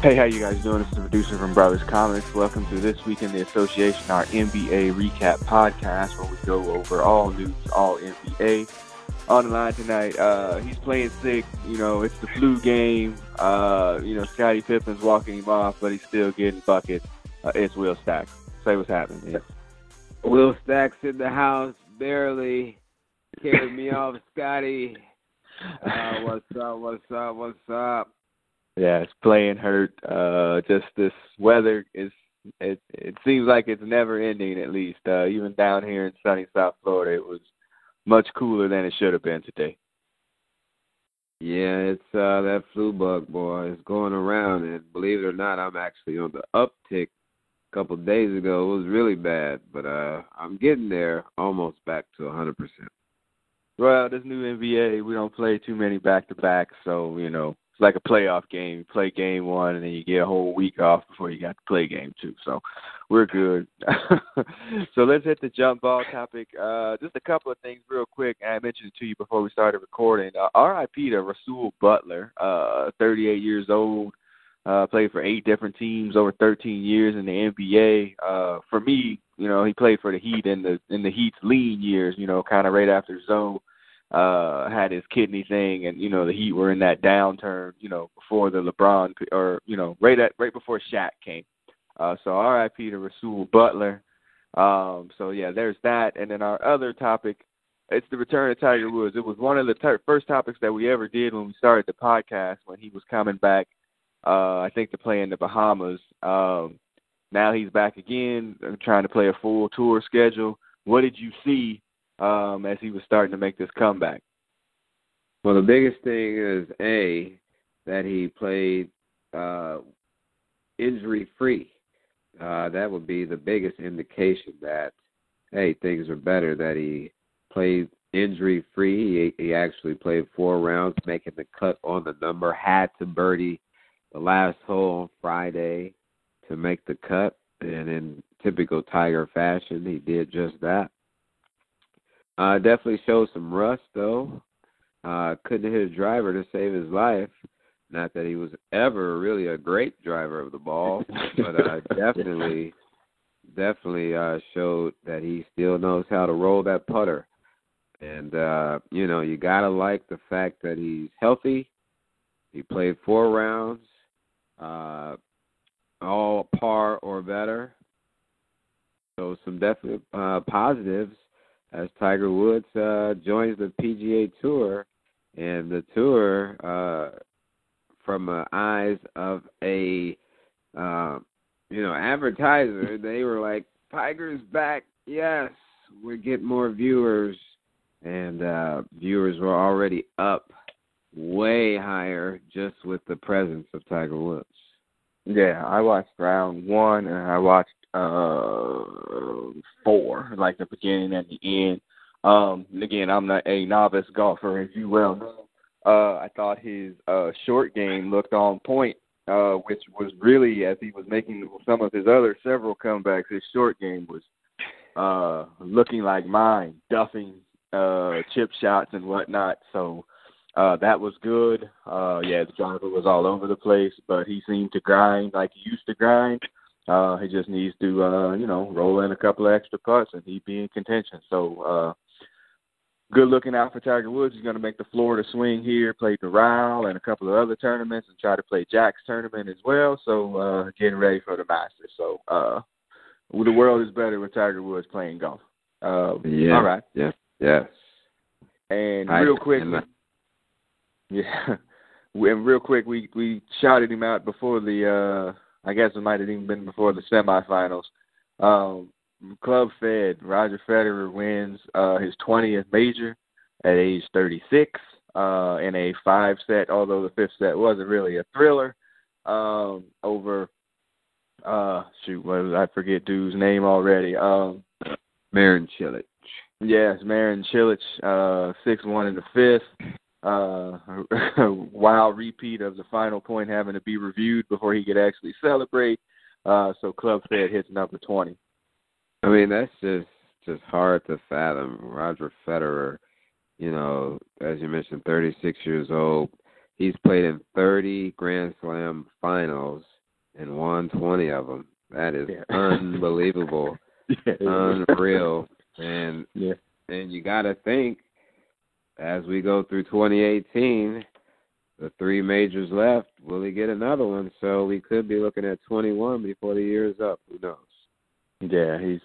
Hey, how you guys doing? This is the producer from Brothers Comics. Welcome to This Week in the Association, our NBA recap podcast, where we go over all news, all NBA. On the line tonight, uh, he's playing sick. You know, it's the flu game. Uh, you know, Scottie Pippen's walking him off, but he's still getting buckets. Uh, it's Will Stacks. Say what's happening. Will Stacks in the house, barely carried me off, Scottie. Uh, what's up? What's up? What's up? Yeah, it's playing hurt. Uh, just this weather is it. It seems like it's never ending. At least, uh, even down here in sunny South Florida, it was much cooler than it should have been today. Yeah, it's uh that flu bug, boy. It's going around, and believe it or not, I'm actually on the uptick. A couple of days ago, it was really bad, but uh I'm getting there, almost back to a 100%. Well, this new NBA, we don't play too many back to back, so you know it's like a playoff game. You play game one, and then you get a whole week off before you got to play game two. So we're good. so let's hit the jump ball topic. Uh, just a couple of things real quick. I mentioned it to you before we started recording. Uh, R.I.P. to Rasual Butler, uh, 38 years old. Uh, played for eight different teams over 13 years in the NBA. Uh, for me, you know, he played for the Heat in the in the Heat's lean years. You know, kind of right after Zo uh had his kidney thing and you know the Heat were in that downturn, you know, before the LeBron or you know, right at right before Shaq came. Uh so RIP to Rasual Butler. Um so yeah, there's that and then our other topic it's the return of Tiger Woods. It was one of the ter- first topics that we ever did when we started the podcast when he was coming back uh I think to play in the Bahamas. Um now he's back again trying to play a full tour schedule. What did you see um, as he was starting to make this comeback? Well, the biggest thing is a that he played uh, injury free. Uh, that would be the biggest indication that hey things are better. That he played injury free. He, he actually played four rounds, making the cut on the number. Had to birdie the last hole on Friday to make the cut, and in typical Tiger fashion, he did just that. Uh, definitely showed some rust though. Uh, couldn't hit a driver to save his life. Not that he was ever really a great driver of the ball, but uh, definitely, definitely uh, showed that he still knows how to roll that putter. And uh, you know, you gotta like the fact that he's healthy. He played four rounds, uh, all par or better. So some definite uh, positives as Tiger Woods uh, joins the PGA Tour, and the tour, uh, from the eyes of a uh, you know advertiser, they were like, "Tiger's back, yes, we get more viewers," and uh, viewers were already up way higher just with the presence of Tiger Woods. Yeah, I watched round one and I watched uh four, like the beginning and the end. Um, again, I'm not a novice golfer, as you well know. Uh, I thought his uh, short game looked on point, uh, which was really as he was making some of his other several comebacks. His short game was uh, looking like mine, duffing uh, chip shots and whatnot. So uh, that was good. Uh, yeah, the driver was all over the place, but he seemed to grind like he used to grind. Uh, he just needs to, uh, you know, roll in a couple of extra putts and he'd be in contention. So, uh, good looking out for Tiger Woods. He's going to make the Florida swing here, play the Doral and a couple of other tournaments, and try to play Jack's tournament as well. So, uh, getting ready for the Masters. So, uh, the world is better with Tiger Woods playing golf. Uh, yeah. All right. Yeah. Yes. And real quick, yeah, and real quick, we we shouted him out before the. uh I guess it might have even been before the semifinals. Um, Club Fed, Roger Federer wins uh, his 20th major at age 36 uh, in a five set, although the fifth set wasn't really a thriller um, over, uh, shoot, what was, I forget dude's name already. Um, Marin Cilic. Yes, Marin Cilic, uh, 6 1 in the fifth uh wild repeat of the final point having to be reviewed before he could actually celebrate. Uh so Club Fed hits number twenty. I mean that's just just hard to fathom. Roger Federer, you know, as you mentioned, thirty six years old. he's played in 30 Grand Slam finals and won 20 of them. That is Yeah. unbelievable, yeah, unreal, and yeah. and you got to think as we go through 2018, the three majors left. Will he get another one? So we could be looking at 21 before the year is up. Who knows? Yeah, he's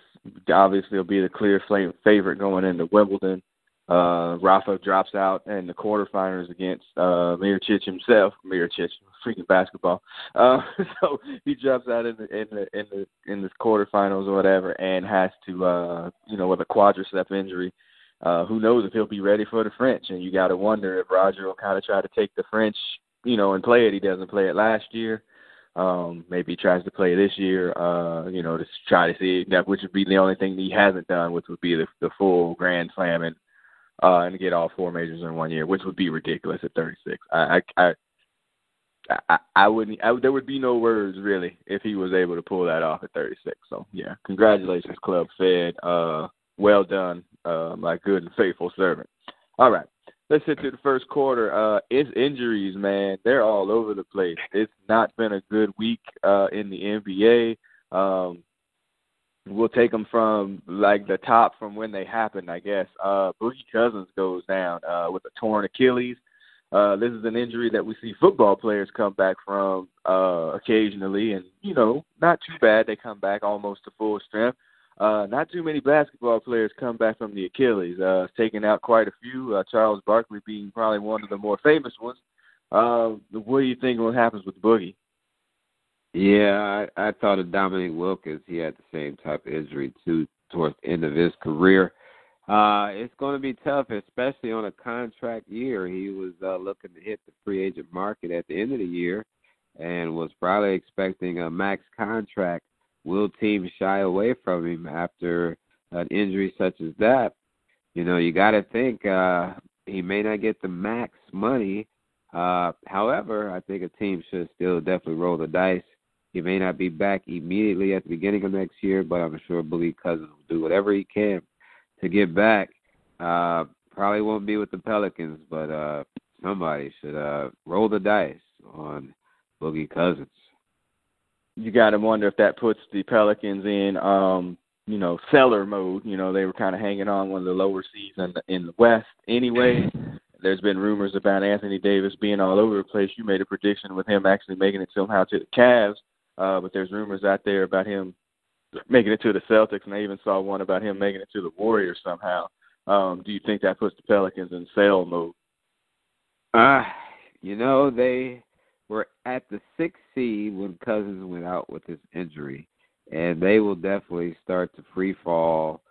obviously will be the clear favorite going into Wimbledon. Uh, Rafa drops out in the quarterfinals against uh, Mirotic himself. Mirotic, freaking basketball. Uh, so he drops out in the in the in the in the quarterfinals or whatever, and has to uh, you know with a quadricep injury. Uh, who knows if he'll be ready for the French? And you got to wonder if Roger will kind of try to take the French, you know, and play it. He doesn't play it last year. Um, maybe he tries to play this year, uh, you know, to try to see that which would be the only thing he hasn't done, which would be the the full Grand Slam and uh, and get all four majors in one year, which would be ridiculous at 36. I I I, I, I wouldn't. I, there would be no words really if he was able to pull that off at 36. So yeah, congratulations, Club Fed. Uh, well done, uh, my good and faithful servant. All right, let's hit to the first quarter. Uh, it's injuries, man. They're all over the place. It's not been a good week uh, in the NBA. Um, we'll take them from like the top from when they happened, I guess. Uh, Boogie Cousins goes down uh, with a torn Achilles. Uh, this is an injury that we see football players come back from uh, occasionally, and you know, not too bad. They come back almost to full strength. Uh, not too many basketball players come back from the Achilles. Uh, taken out quite a few. Uh, Charles Barkley being probably one of the more famous ones. Uh, what do you think what happens with Boogie? Yeah, I, I thought of Dominique Wilkins. He had the same type of injury too towards the end of his career. Uh, it's going to be tough, especially on a contract year. He was uh, looking to hit the free agent market at the end of the year, and was probably expecting a max contract. Will teams shy away from him after an injury such as that? You know, you got to think uh, he may not get the max money. Uh, however, I think a team should still definitely roll the dice. He may not be back immediately at the beginning of next year, but I'm sure Boogie Cousins will do whatever he can to get back. Uh, probably won't be with the Pelicans, but uh, somebody should uh, roll the dice on Boogie Cousins. You got to wonder if that puts the Pelicans in, um, you know, seller mode. You know, they were kind of hanging on one of the lower seeds in the, in the West anyway. There's been rumors about Anthony Davis being all over the place. You made a prediction with him actually making it somehow to the Cavs, uh, but there's rumors out there about him making it to the Celtics, and I even saw one about him making it to the Warriors somehow. Um, do you think that puts the Pelicans in sale mode? Uh, you know, they were at the sixth seed when Cousins went out with his injury, and they will definitely start to free fall,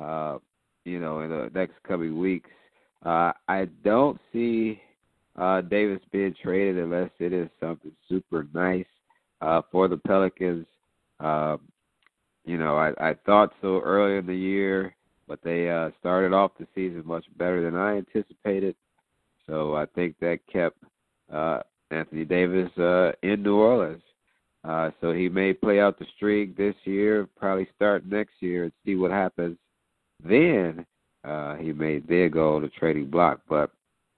uh, you know, in the next coming weeks. Uh, I don't see uh, Davis being traded unless it is something super nice uh, for the Pelicans. Uh, you know, I, I thought so earlier in the year, but they uh, started off the season much better than I anticipated. So I think that kept uh, Anthony Davis uh, in New Orleans. Uh, so he may play out the streak this year, probably start next year and see what happens. Then uh, he may then go on the trading block. But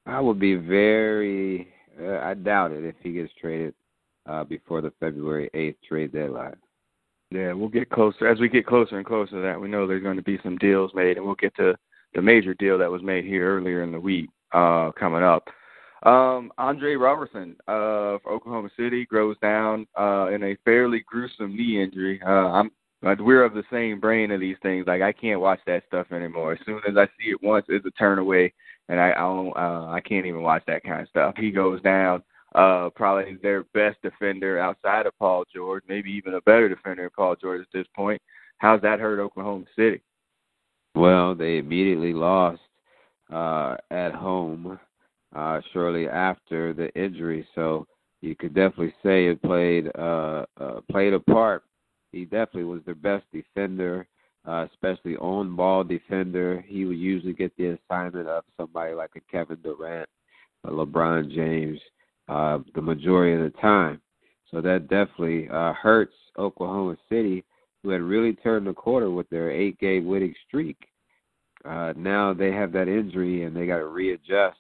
I would be very, uh, I doubt it if he gets traded uh, before the February 8th trade deadline. Yeah, we'll get closer as we get closer and closer to that. We know there's going to be some deals made, and we'll get to the major deal that was made here earlier in the week uh, coming up. Um, Andre Roberson for Oklahoma City goes down uh, in a fairly gruesome knee injury. Uh, I'm we're of the same brain of these things. Like I can't watch that stuff anymore. As soon as I see it once, it's a turn away, and I I, don't, uh, I can't even watch that kind of stuff. He goes down uh, probably their best defender outside of Paul George, maybe even a better defender than Paul George at this point. How's that hurt Oklahoma City? Well, they immediately lost uh, at home uh, shortly after the injury, so you could definitely say it played uh, uh, played a part. He definitely was their best defender, uh, especially on ball defender. He would usually get the assignment of somebody like a Kevin Durant, a LeBron James uh, the majority of the time. So that definitely uh, hurts Oklahoma City, who had really turned the corner with their eight game winning streak. Uh, now they have that injury and they got to readjust.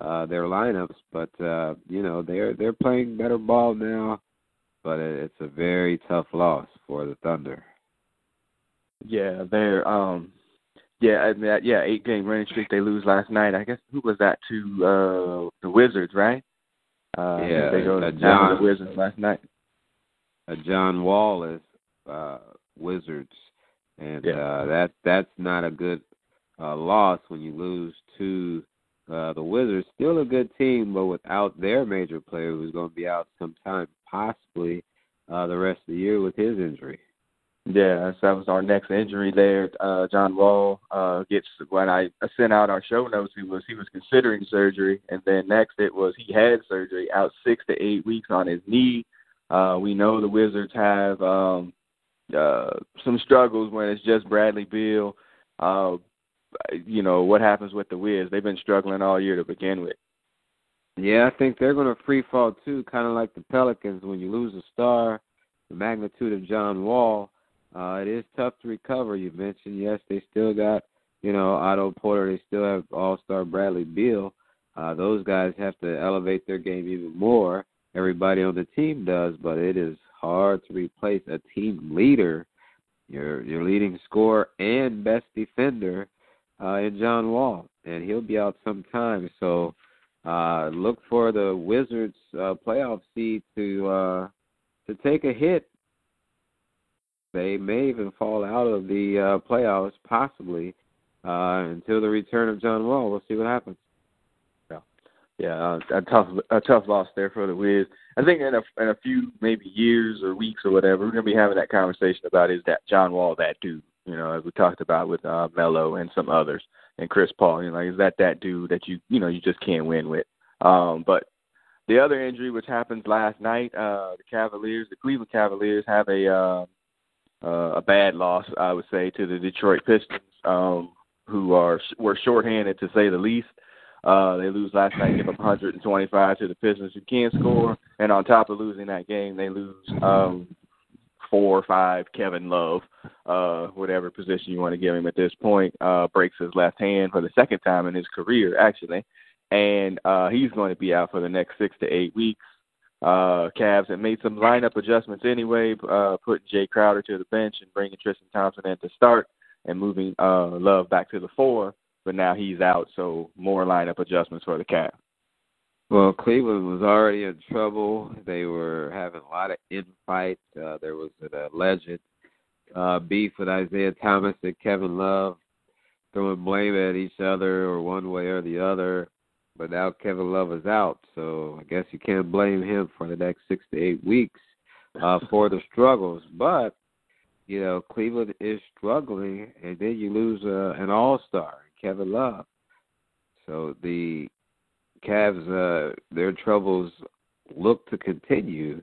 Uh, their lineups. But uh, you know they're they're playing better ball now, but it's a very tough loss for the Thunder. Yeah, they're um, yeah, I mean, yeah, eight game winning streak they lose last night. I guess who was that to uh the Wizards, right? Uh, yeah, they go down John, to the Wizards last night. Uh, John Wall is uh, Wizards, and Yeah. uh, that that's not a good uh, loss when you lose to uh, the Wizards. Still a good team, but without their major player who's going to be out sometime, possibly uh, the rest of the year with his injury. Yeah, so that was our next injury there. Uh John Wall uh gets when I sent out our show notes he was he was considering surgery and then next it was he had surgery out six to eight weeks on his knee. Uh we know the Wizards have um uh some struggles when it's just Bradley Beal. Uh you know, what happens with the Wiz? They've been struggling all year to begin with. Yeah, I think they're going to free fall too, kind of like the Pelicans. When you lose a star, the magnitude of John Wall, uh, it is tough to recover. You mentioned yes, they still got you know Otto Porter. They still have All Star Bradley Beal. Uh, those guys have to elevate their game even more. Everybody on the team does, but it is hard to replace a team leader, your your leading scorer and best defender uh, in John Wall, and he'll be out sometime. So uh, look for the Wizards uh, playoff seed to uh, to take a hit. They may even fall out of the uh, playoffs, possibly, uh, until the return of John Wall. We'll see what happens. Yeah, uh, a tough a tough loss there for the Wiz. I think in a in a few maybe years or weeks or whatever, we're gonna be having that conversation about is that John Wall that dude? You know, as we talked about with uh, Melo and some others and Chris Paul. You know, like is that that dude that you you know you just can't win with? Um, but the other injury, which happened last night, uh, the Cavaliers, the Cleveland Cavaliers, have a uh, uh, a bad loss, I would say, to the Detroit Pistons, um, who are were shorthanded to say the least. Uh, they lose last night, give up 125 to the Pistons, who can't score, and on top of losing that game, they lose um, four or five. Kevin Love, uh, whatever position you want to give him at this point, uh, breaks his left hand for the second time in his career, actually, and uh, he's going to be out for the next six to eight weeks. Uh, Cavs have made some lineup adjustments anyway, uh, putting Jae Crowder to the bench and bringing Tristan Thompson in to start, and moving uh, Love back to the four but now he's out, so more lineup adjustments for the Cavs. Well, Cleveland was already in trouble. They were having a lot of infights. Uh, there was an alleged uh, beef with Isaiah Thomas and Kevin Love, throwing blame at each other or one way or the other. But now Kevin Love is out, so I guess you can't blame him for the next six to eight weeks uh, for the struggles. But you know, Cleveland is struggling, and then you lose uh, an All Star, Kevin Love. So the Cavs, uh, their troubles look to continue.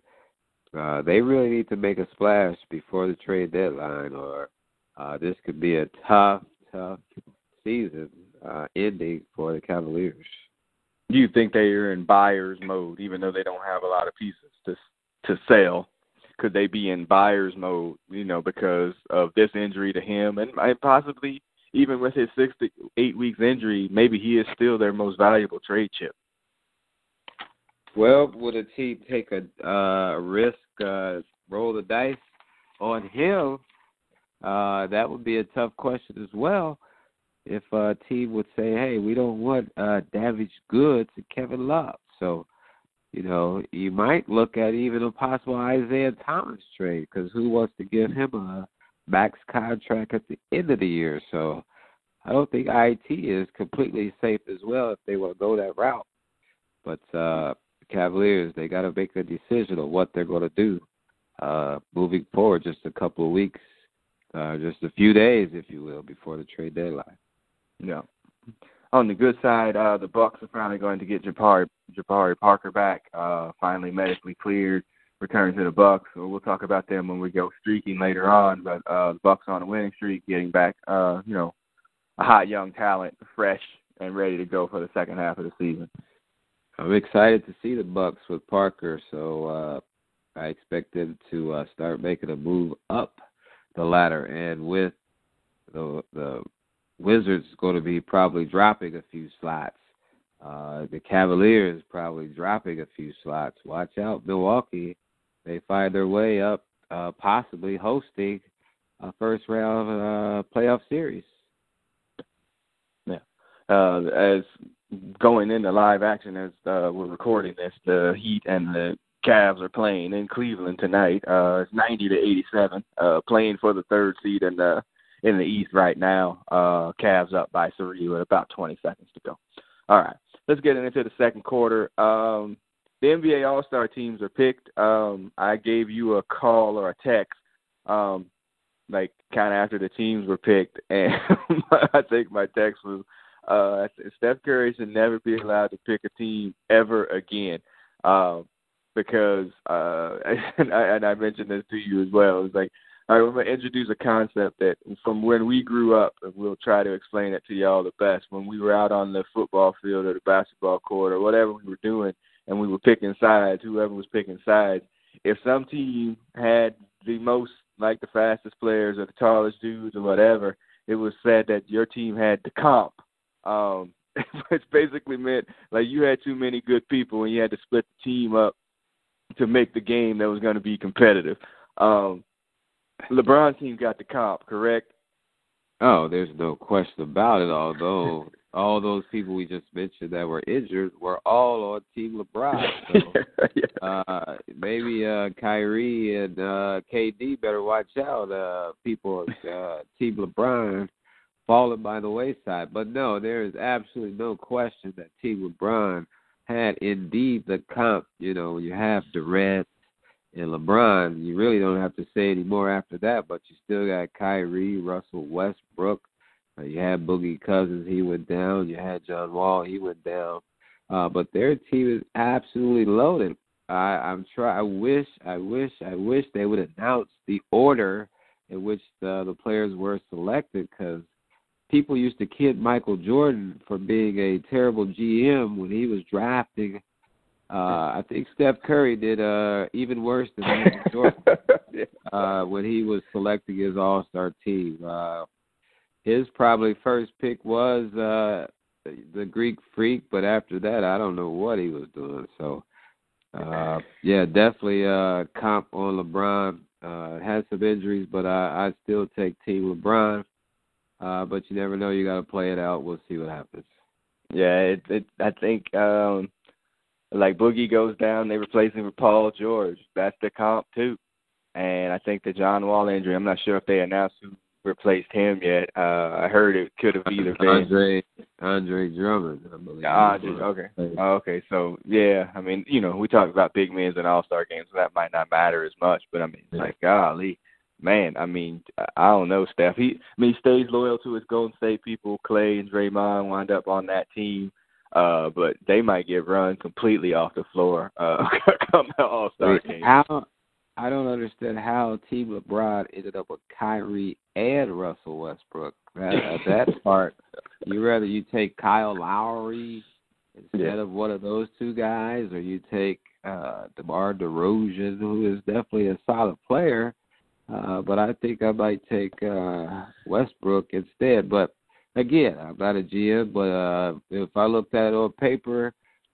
Uh, they really need to make a splash before the trade deadline, or uh, this could be a tough, tough season uh, ending for the Cavaliers. Do you think they are in buyer's mode, even though they don't have a lot of pieces to to sell? Could they be in buyer's mode, you know, because of this injury to him, and, and possibly even with his six to eight weeks injury, maybe he is still their most valuable trade chip. Well, would a team take a uh, risk, uh, roll the dice on him? Uh, that would be a tough question as well. If a team would say, "Hey, we don't want uh, damaged goods to Kevin Love," so you know you might look at even a possible Isaiah Thomas trade because who wants to give him a max contract at the end of the year? So I don't think IT is completely safe as well if they want to go that route. But uh, Cavaliers, they got to make a decision on what they're going to do uh, moving forward. Just a couple of weeks, uh, just a few days, if you will, before the trade deadline. Yeah. On the good side, uh, the Bucks are finally going to get Jabari Jabari Parker back. Uh, finally medically cleared, returned to the Bucks. So we'll talk about them when we go streaking later on. But uh, the Bucks on a winning streak, getting back, uh, you know, a hot young talent, fresh and ready to go for the second half of the season. I'm excited to see the Bucks with Parker, so uh, I expect them to uh, start making a move up the ladder, and with the the Wizards going to be probably dropping a few slots. Uh, the Cavaliers probably dropping a few slots. Watch out, Milwaukee. They find their way up, uh, possibly hosting a first round uh, playoff series. Yeah. Uh, as going into live action as uh, we're recording this, the Heat and the Cavs are playing in Cleveland tonight. Uh, it's 90 to 87, uh, playing for the third seed in the in the East right now. Uh, Cavs up by three with about 20 seconds to go. All right, let's get into the second quarter. Um, the NBA All Star teams are picked. Um, I gave you a call or a text, um, like kind of after the teams were picked, and I think my text was, uh, Steph Curry should never be allowed to pick a team ever again. Um, because uh and I, and I mentioned this to you as well. It's like I want to introduce a concept that from when we grew up, and we'll try to explain it to y'all the best. When we were out on the football field or the basketball court or whatever we were doing, and we were picking sides, whoever was picking sides, if some team had the most, like the fastest players or the tallest dudes or whatever, it was said that your team had the comp. Um, which basically meant like you had too many good people and you had to split the team up to make the game that was going to be competitive. Um, LeBron team got the comp, correct? Oh, there's no question about it. Although all those people we just mentioned that were injured were all on Team LeBron. So, yeah. uh, maybe uh, Kyrie and uh, KD better watch out. Uh, people, uh, Team LeBron falling by the wayside. But no, there is absolutely no question that Team LeBron had indeed the comp. You know, you have Durant and LeBron. You really don't have to say any more after that. But you still got Kyrie, Russell Westbrook. Uh, you had Boogie Cousins. He went down. You had John Wall. He went down. Uh, but their team is absolutely loaded. I, I'm try. I wish. I wish. I wish they would announce the order in which the, the players were selected because people used to kid Michael Jordan for being a terrible GM when he was drafting. Uh, I think Steph Curry did uh, even worse than Michael Jordan uh, when he was selecting his All Star team. Uh, his probably first pick was uh, the Greek Freak, but after that, I don't know what he was doing. So, uh, yeah, definitely uh, comp on LeBron. Uh, had some injuries, but I, I still take Team LeBron. Uh, but you never know. You got to play it out. We'll see what happens. Yeah, it, it. I think um, like Boogie goes down, they replace him with Paul George. That's the comp too. And I think the John Wall injury. I'm not sure if they announced who replaced him yet. Uh, I heard it could have either been Andre Andre Drummond. I believe. Andre, okay. Oh, okay. So yeah, I mean, you know, we talk about big men in All Star games, so that might not matter as much. But I mean, yeah. like golly, man, I mean, I don't know, Steph. He, I mean, he stays loyal to his Golden State people. Clay and Draymond wind up on that team, uh, but they might get run completely off the floor uh, come the All Star game. How I don't understand how Team LeBron ended up with Kyrie and Russell Westbrook. That, uh, that part, you rather you take Kyle Lowry instead yeah. of one of those two guys, or you take uh DeMar DeRozan, who is definitely a solid player uh, but I think I might take uh, Westbrook instead. But again, I'm not a GM, but uh, if I looked at it on paper,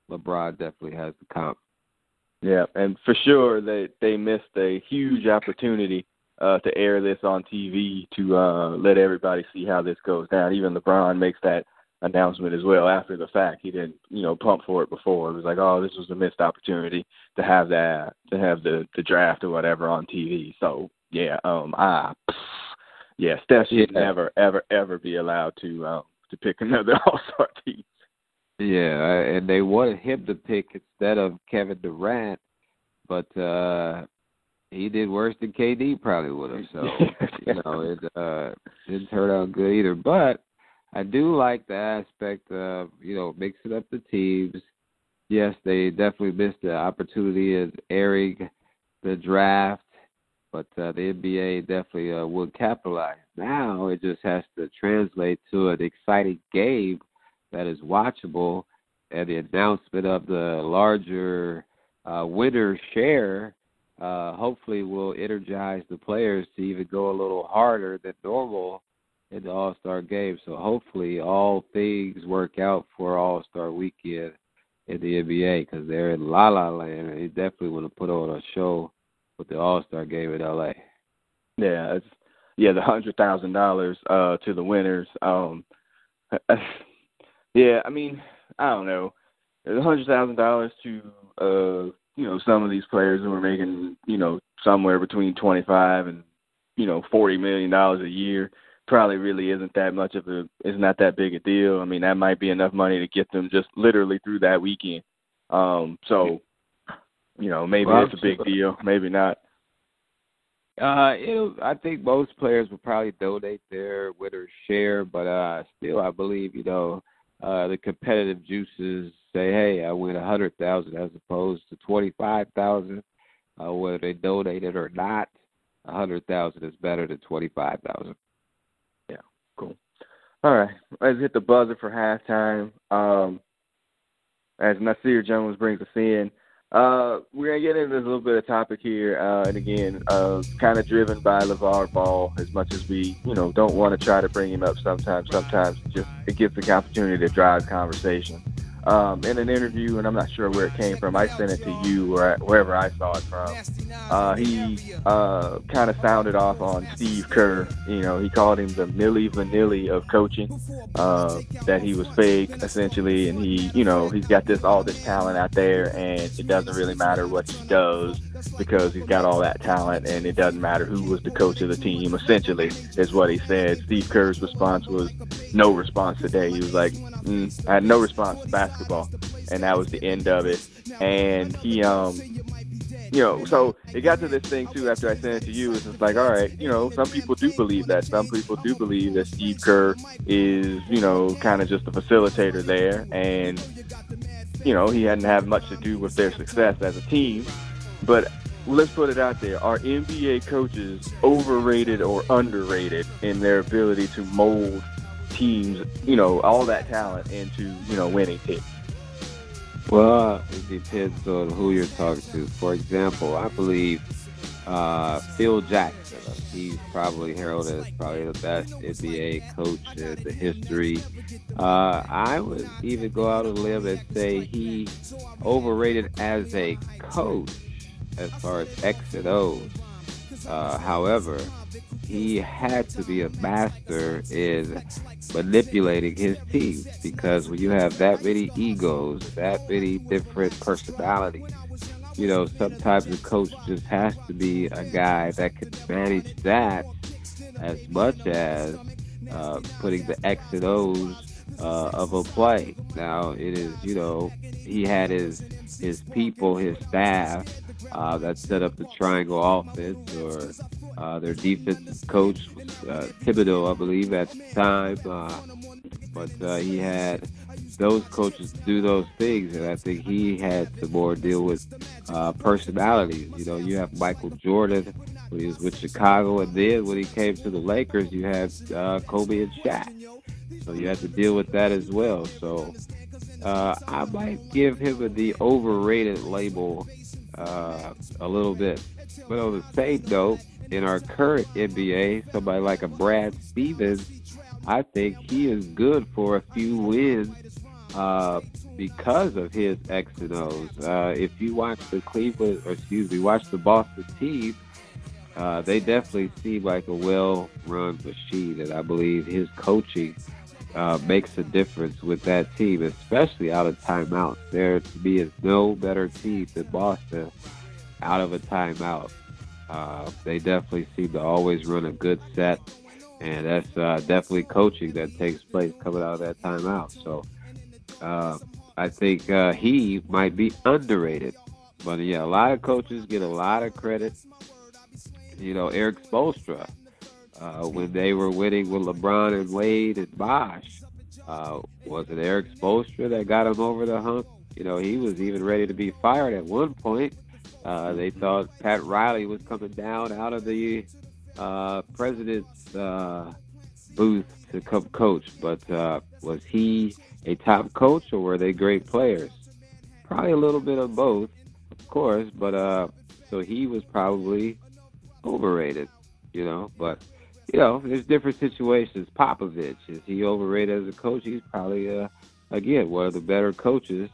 LeBron definitely has the comp. Yeah, and for sure they they missed a huge opportunity uh, to air this on TV to uh, let everybody see how this goes down. Even LeBron makes that announcement as well after the fact. He didn't, you know, pump for it before. It was like, oh, this was a missed opportunity to have that, to have the the draft or whatever on TV. So yeah, um, I, yeah, Steph should yeah. never, ever, ever be allowed to um, to pick another All Star team. Yeah, and they wanted him to pick instead of Kevin Durant, but uh he did worse than KD probably would have. So you know, it uh didn't turn out good either. But I do like the aspect of you know mixing up the teams. Yes, they definitely missed the opportunity of airing the draft but uh, the NBA definitely uh, would capitalize. Now it just has to translate to an exciting game that is watchable, and the announcement of the larger uh, winner share uh, hopefully will energize the players to even go a little harder than normal in the All Star game. So hopefully all things work out for All Star weekend in the NBA because they're in La La Land and they definitely want to put on a show with the All Star game in LA. Yeah, yeah the hundred thousand dollars uh to the winners. Um, yeah, I mean I don't know, a hundred thousand dollars to uh you know some of these players who are making you know somewhere between twenty five and you know forty million dollars a year probably really isn't that much of a is not that big a deal. I mean that might be enough money to get them just literally through that weekend. Um so you know, maybe well, it's a big deal, maybe not. Uh, it'll, I think most players will probably donate their winner's share, but uh, still, I believe you know uh, the competitive juices say, "Hey, I win a hundred thousand as opposed to twenty five thousand, uh, whether they donate it or not. A hundred thousand is better than twenty five thousand. Yeah, cool. All right, let's hit the buzzer for halftime. Um, as Nasir Jones brings us in, uh, we're gonna get into a little bit of topic here, uh, and again, uh, kind of driven by LeVar Ball. As much as we, you know, don't want to try to bring him up sometimes, sometimes just it gives the opportunity to drive conversation um, in an interview, and I'm not sure where it came from. I sent it to you or wherever I saw it from. Uh, he uh, kind of sounded off on Steve Kerr. You know, he called him the Milli Vanilli of coaching. Uh, that he was fake essentially, and he, you know, he's got this all this talent out there, and it doesn't really matter what he does because he's got all that talent, and it doesn't matter who was the coach of the team. Essentially, is what he said. Steve Kerr's response was no response today. He was like, mm, I had no response to basketball, and that was the end of it. And he, um, you know, so it got to this thing too after I sent it to you. It's just like, all right, you know, some people do believe that. Some people do believe that Steve Kerr is, you know, kind of just a facilitator there, and you know, he hadn't had much to do with their success as a team. But let's put it out there: are NBA coaches overrated or underrated in their ability to mold teams, you know, all that talent into, you know, winning teams? Well, it depends on who you're talking to. For example, I believe uh, Phil Jackson. He's probably heralded as probably the best NBA coach in the history. Uh, I would even go out on a limb and say he overrated as a coach as far as X and O's. Uh, however, he had to be a master in manipulating his team because when you have that many egos, that many different personalities, you know, sometimes the coach just has to be a guy that can manage that as much as uh, putting the X and O's uh, of a play. Now it is, you know, he had his his people, his staff uh, that set up the triangle offense, or uh, their defensive coach uh, Thibodeau, I believe, at the time. Uh, but uh, he had those coaches do those things, and I think he had to more deal with uh, personalities. You know, you have Michael Jordan when he was with Chicago, and then when he came to the Lakers, you had uh, Kobe and Shaq. So you had to deal with that as well. So I might give him the overrated label uh, a little bit. But on the same note, in our current NBA, somebody like a Brad Stevens, I think he is good for a few wins uh, because of his X and O's. Uh, if you watch the Cleveland, or excuse me, watch the Boston team, uh, they definitely seem like a well-run machine, and I believe his coaching uh, makes a difference with that team, especially out of timeouts. There to me is no better team than Boston out of a timeout. Uh, they definitely seem to always run a good set, and that's uh, definitely coaching that takes place coming out of that timeout. So uh, I think uh, he might be underrated. But yeah, a lot of coaches get a lot of credit. You know, Erik Spoelstra uh, when they were winning with LeBron and Wade and Bosh. Uh, was it Erik Spoelstra that got him over the hump? You know, he was even ready to be fired at one point. Uh, they thought Pat Riley was coming down out of the uh, president's uh, booth to come coach, but uh, was he a top coach or were they great players? Probably a little bit of both, of course, but uh, so he was probably overrated, you know. But you know, there's different situations. Popovich is he overrated as a coach? He's probably uh, again one of the better coaches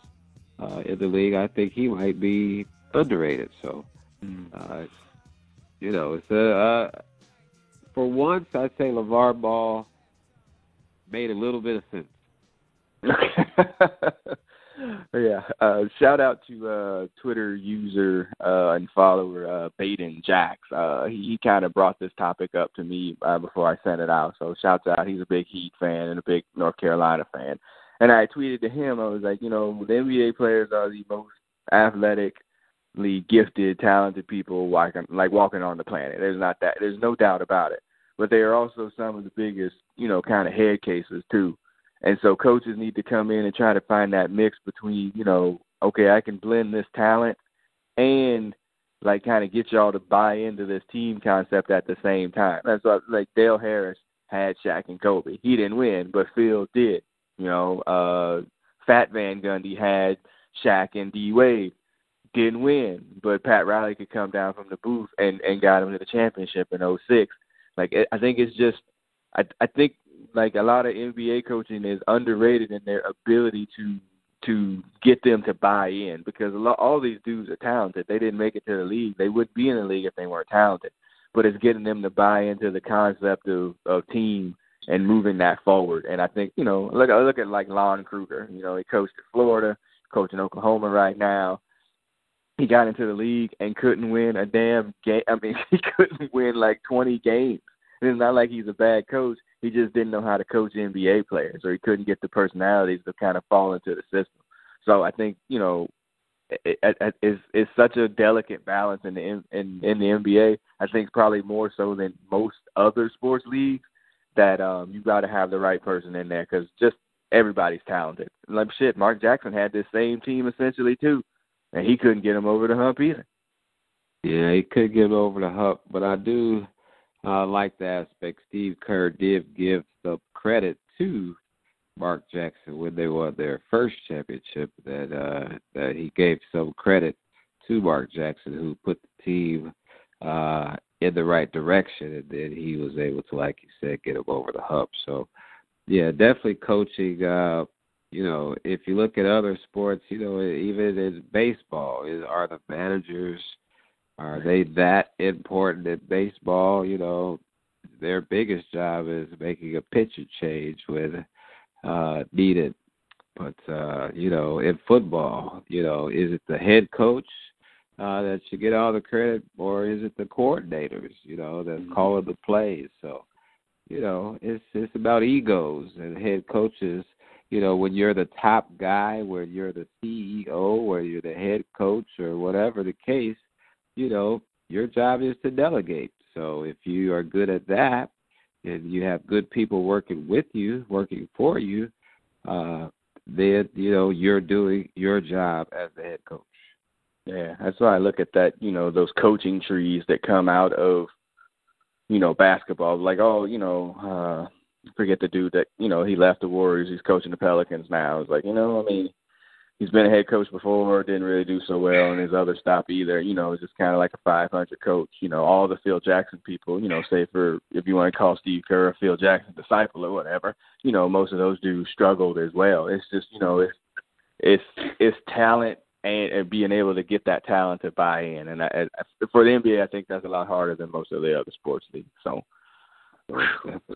uh, in the league. I think he might be underrated. So, mm. uh, you know, it's a uh, for once I'd say LeVar Ball made a little bit of sense. yeah. Uh, shout out to uh, Twitter user uh, and follower uh, Baden Jacks. Uh, he, he kind of brought this topic up to me uh, before I sent it out. So shouts out. He's a big Heat fan and a big North Carolina fan. And I tweeted to him. I was like, you know, the NBA players are the most athletically gifted, talented people walking like walking on the planet. There's not that. There's no doubt about it. But they are also some of the biggest, you know, kind of head cases too. And so coaches need to come in and try to find that mix between, you know, okay, I can blend this talent and like kind of get y'all to buy into this team concept at the same time. That's what like Del Harris had Shaq and Kobe. He didn't win, but Phil did. You know, uh Stan Van Gundy had Shaq and D Wade. Didn't win, but Pat Riley could come down from the booth and and got him to the championship in '06. Like I think it's just I I think like a lot of NBA coaching is underrated in their ability to to get them to buy in because a lot, all these dudes are talented. They didn't make it to the league. They wouldn't be in the league if they weren't talented. But it's getting them to buy into the concept of of team and moving that forward. And I think you know, look I look at like Lon Kruger. You know, he coached at Florida, coaching Oklahoma right now. He got into the league and couldn't win a damn game. I mean, he couldn't win like 20 games. And it's not like he's a bad coach. He just didn't know how to coach NBA players, or he couldn't get the personalities to kind of fall into the system. So I think you know it, it, it's it's such a delicate balance in the in, in in the NBA. I think probably more so than most other sports leagues that um you got to have the right person in there because just everybody's talented. Like shit, Mark Jackson had this same team essentially too, and he couldn't get him over the hump either. Yeah, he could get over the hump, but I do uh, like the aspect Steve Kerr did give the credit to Mark Jackson when they won their first championship. That uh, that he gave some credit to Mark Jackson, who put the team uh, in the right direction, and then he was able to, like you said, get them over the hump. So, yeah, definitely coaching. Uh, you know, if you look at other sports, you know, even in baseball, is are the managers are they that important in baseball? You know, their biggest job is making a pitcher change when uh needed. But uh, you know, in football, you know, is it the head coach uh that should get all the credit or is it the coordinators, you know, that mm-hmm. call the plays? So, you know, it's it's about egos and head coaches you know, when you're the top guy, when you're the CEO, or you're the head coach, or whatever the case, you know, your job is to delegate. So if you are good at that and you have good people working with you, working for you, uh, then, you know, you're doing your job as the head coach. Yeah, that's why I look at that, you know, those coaching trees that come out of, you know, basketball. Like, oh, you know, uh forget the dude that, you know, he left the Warriors, he's coaching the Pelicans now. It's like, you know, I mean, he's been a head coach before, didn't really do so well in his other stop either. You know, it's just kind of like a 500 coach. You know, all the Phil Jackson people, you know, say for if you want to call Steve Kerr a Phil Jackson disciple or whatever, you know, most of those dudes struggled as well. It's just, you know, it's it's it's talent and, and being able to get that talent to buy in. And I, I, for the NBA, I think that's a lot harder than most of the other sports leagues. So.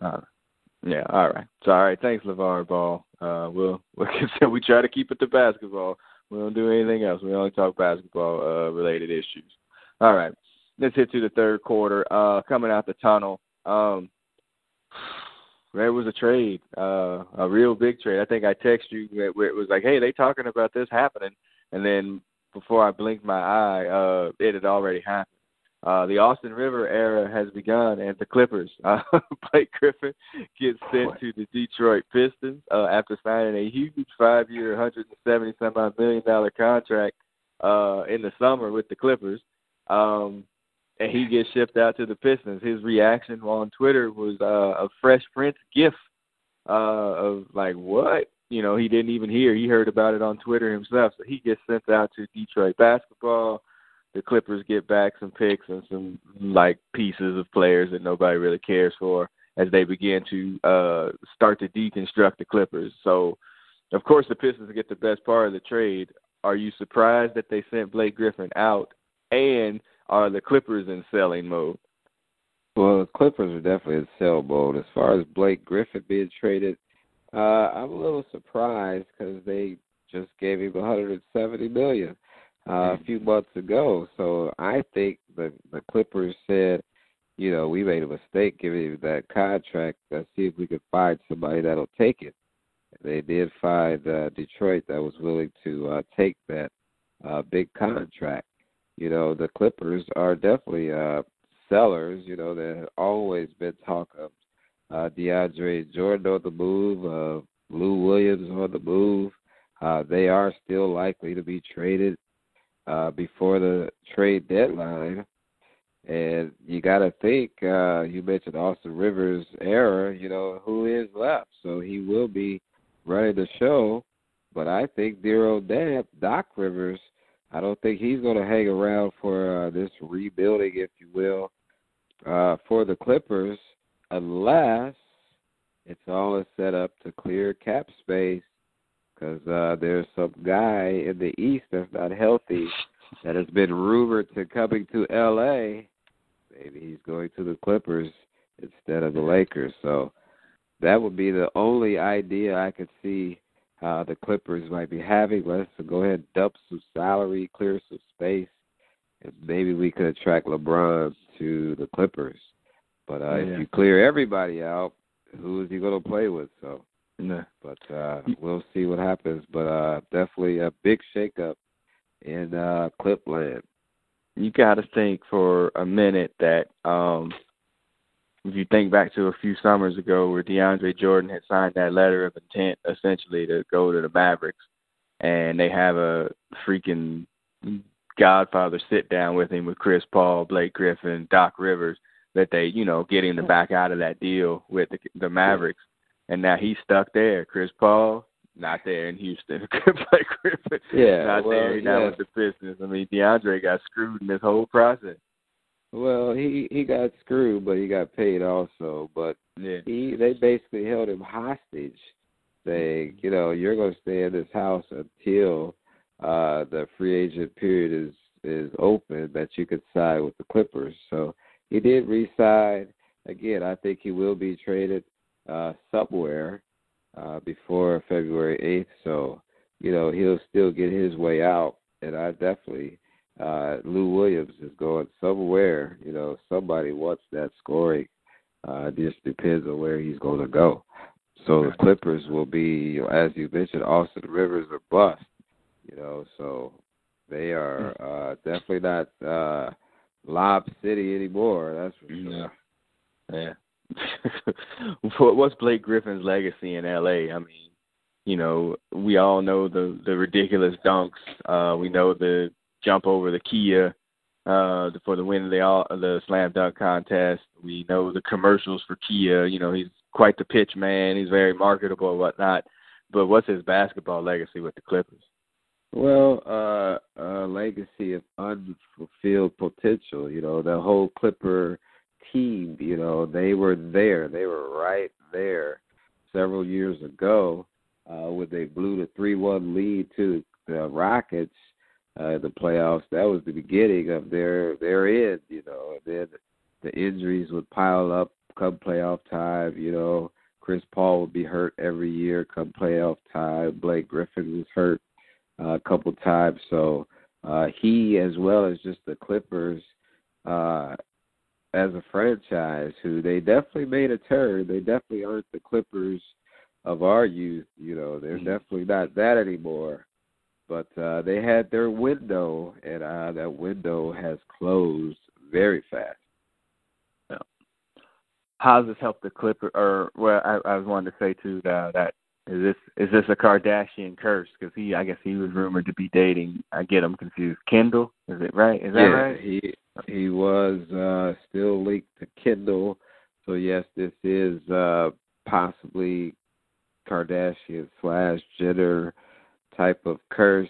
Uh, yeah, all right. So all right, thanks, LeVar Ball. Uh we'll like I said, we try to keep it to basketball. We don't do anything else. We only talk basketball uh related issues. All right. Let's hit to the third quarter. Uh coming out the tunnel. Um there was a trade, uh a real big trade. I think I texted you where it was like, Hey, they talking about this happening and then before I blinked my eye, uh it had already happened. Uh, the Austin River era has begun, and the Clippers. Uh, Blake Griffin gets sent to the Detroit Pistons uh, after signing a huge five-year, 170 some odd million dollar contract uh, in the summer with the Clippers. Um, and he gets shipped out to the Pistons. His reaction on Twitter was uh, a Fresh Prince gift uh, of like, what? You know, he didn't even hear. He heard about it on Twitter himself. So he gets sent out to Detroit basketball the Clippers get back some picks and some like pieces of players that nobody really cares for as they begin to uh start to deconstruct the Clippers. So of course the Pistons get the best part of the trade. Are you surprised that they sent Blake Griffin out and are the Clippers in selling mode? Well, the Clippers are definitely in sell mode. As far as Blake Griffin being traded, uh, I'm a little surprised because they just gave him 170 million uh, a few months ago. So I think the the Clippers said, you know, we made a mistake giving him that contract. Let's see if we can find somebody that'll take it. They did find uh, Detroit that was willing to uh, take that uh, big contract. You know, the Clippers are definitely uh, sellers. You know, there always been talk of uh, DeAndre Jordan on the move, uh, Lou Williams on the move. Uh, they are still likely to be traded uh, before the trade deadline. And you got to think, uh, you mentioned Austin Rivers' era, you know, who is left? So he will be running the show. But I think dear old dad, Doc Rivers, I don't think he's going to hang around for uh, this rebuilding, if you will, uh, for the Clippers, unless it's all set up to clear cap space because uh, there's some guy in the East that's not healthy that has been rumored to coming to L.A. Maybe he's going to the Clippers instead of the Lakers. So that would be the only idea I could see uh, the Clippers might be having. Let's go ahead and dump some salary, clear some space, and maybe we could attract LeBron to the Clippers. But uh, yeah. if you clear everybody out, who is he going to play with? So no. But uh we'll see what happens. But uh definitely a big shakeup in uh Clipland. You gotta think for a minute that um if you think back to a few summers ago where DeAndre Jordan had signed that letter of intent essentially to go to the Mavericks and they have a freaking Godfather sit down with him with Chris Paul, Blake Griffin, Doc Rivers that they, you know, get him to back out of that deal with the, the Mavericks and now he's stuck there. Chris Paul not there in Houston. Blake Griffin yeah, not well, there. He's yeah. with the Pistons. I mean, DeAndre got screwed in this whole process. Well, he he got screwed, but he got paid also. But yeah. he they basically held him hostage, saying, you know, you're going to stay in this house until uh the free agent period is is open that you could sign with the Clippers. So he did re-sign. Again, I think he will be traded uh, somewhere uh, before February 8th. So, you know, he'll still get his way out. And I definitely, uh, Lou Williams is going somewhere. You know, somebody wants that scoring. Uh, it just depends on where he's going to go. So the Clippers will be, as you mentioned, Austin Rivers or bust. You know, so they are uh, definitely not uh, Lob City anymore. That's for sure. Yeah. yeah. what's Blake Griffin's legacy in LA? I mean, you know, we all know the the ridiculous dunks. Uh, we know the jump over the Kia uh, for the win of the all the slam dunk contest. We know the commercials for Kia. You know, he's quite the pitch man. He's very marketable and whatnot. But what's his basketball legacy with the Clippers? Well, uh, a legacy of unfulfilled potential. You know, the whole Clipper team. You know, they were there. They were right there several years ago uh, when they blew the three-one lead to the Rockets uh, the playoffs. That was the beginning of their their end. You know, and then the injuries would pile up come playoff time. You know, Chris Paul would be hurt every year come playoff time. Blake Griffin was hurt uh, a couple times. So uh, he, as well as just the Clippers, uh, as a franchise who they definitely made a turn. They definitely aren't the Clippers of our youth. You know, they're mm-hmm. definitely not that anymore. But uh, they had their window, and uh, that window has closed very fast. Yeah. How does this help the Clipper? Or well, I, I was wanting to say too that, that is this is this a Kardashian curse? Because he, I guess, he was rumored to be dating. I get him confused. Kendall, is it right? Is that yeah, right? he he was uh, still linked to Kendall. So yes, this is uh, possibly Kardashian slash Jenner type of curse.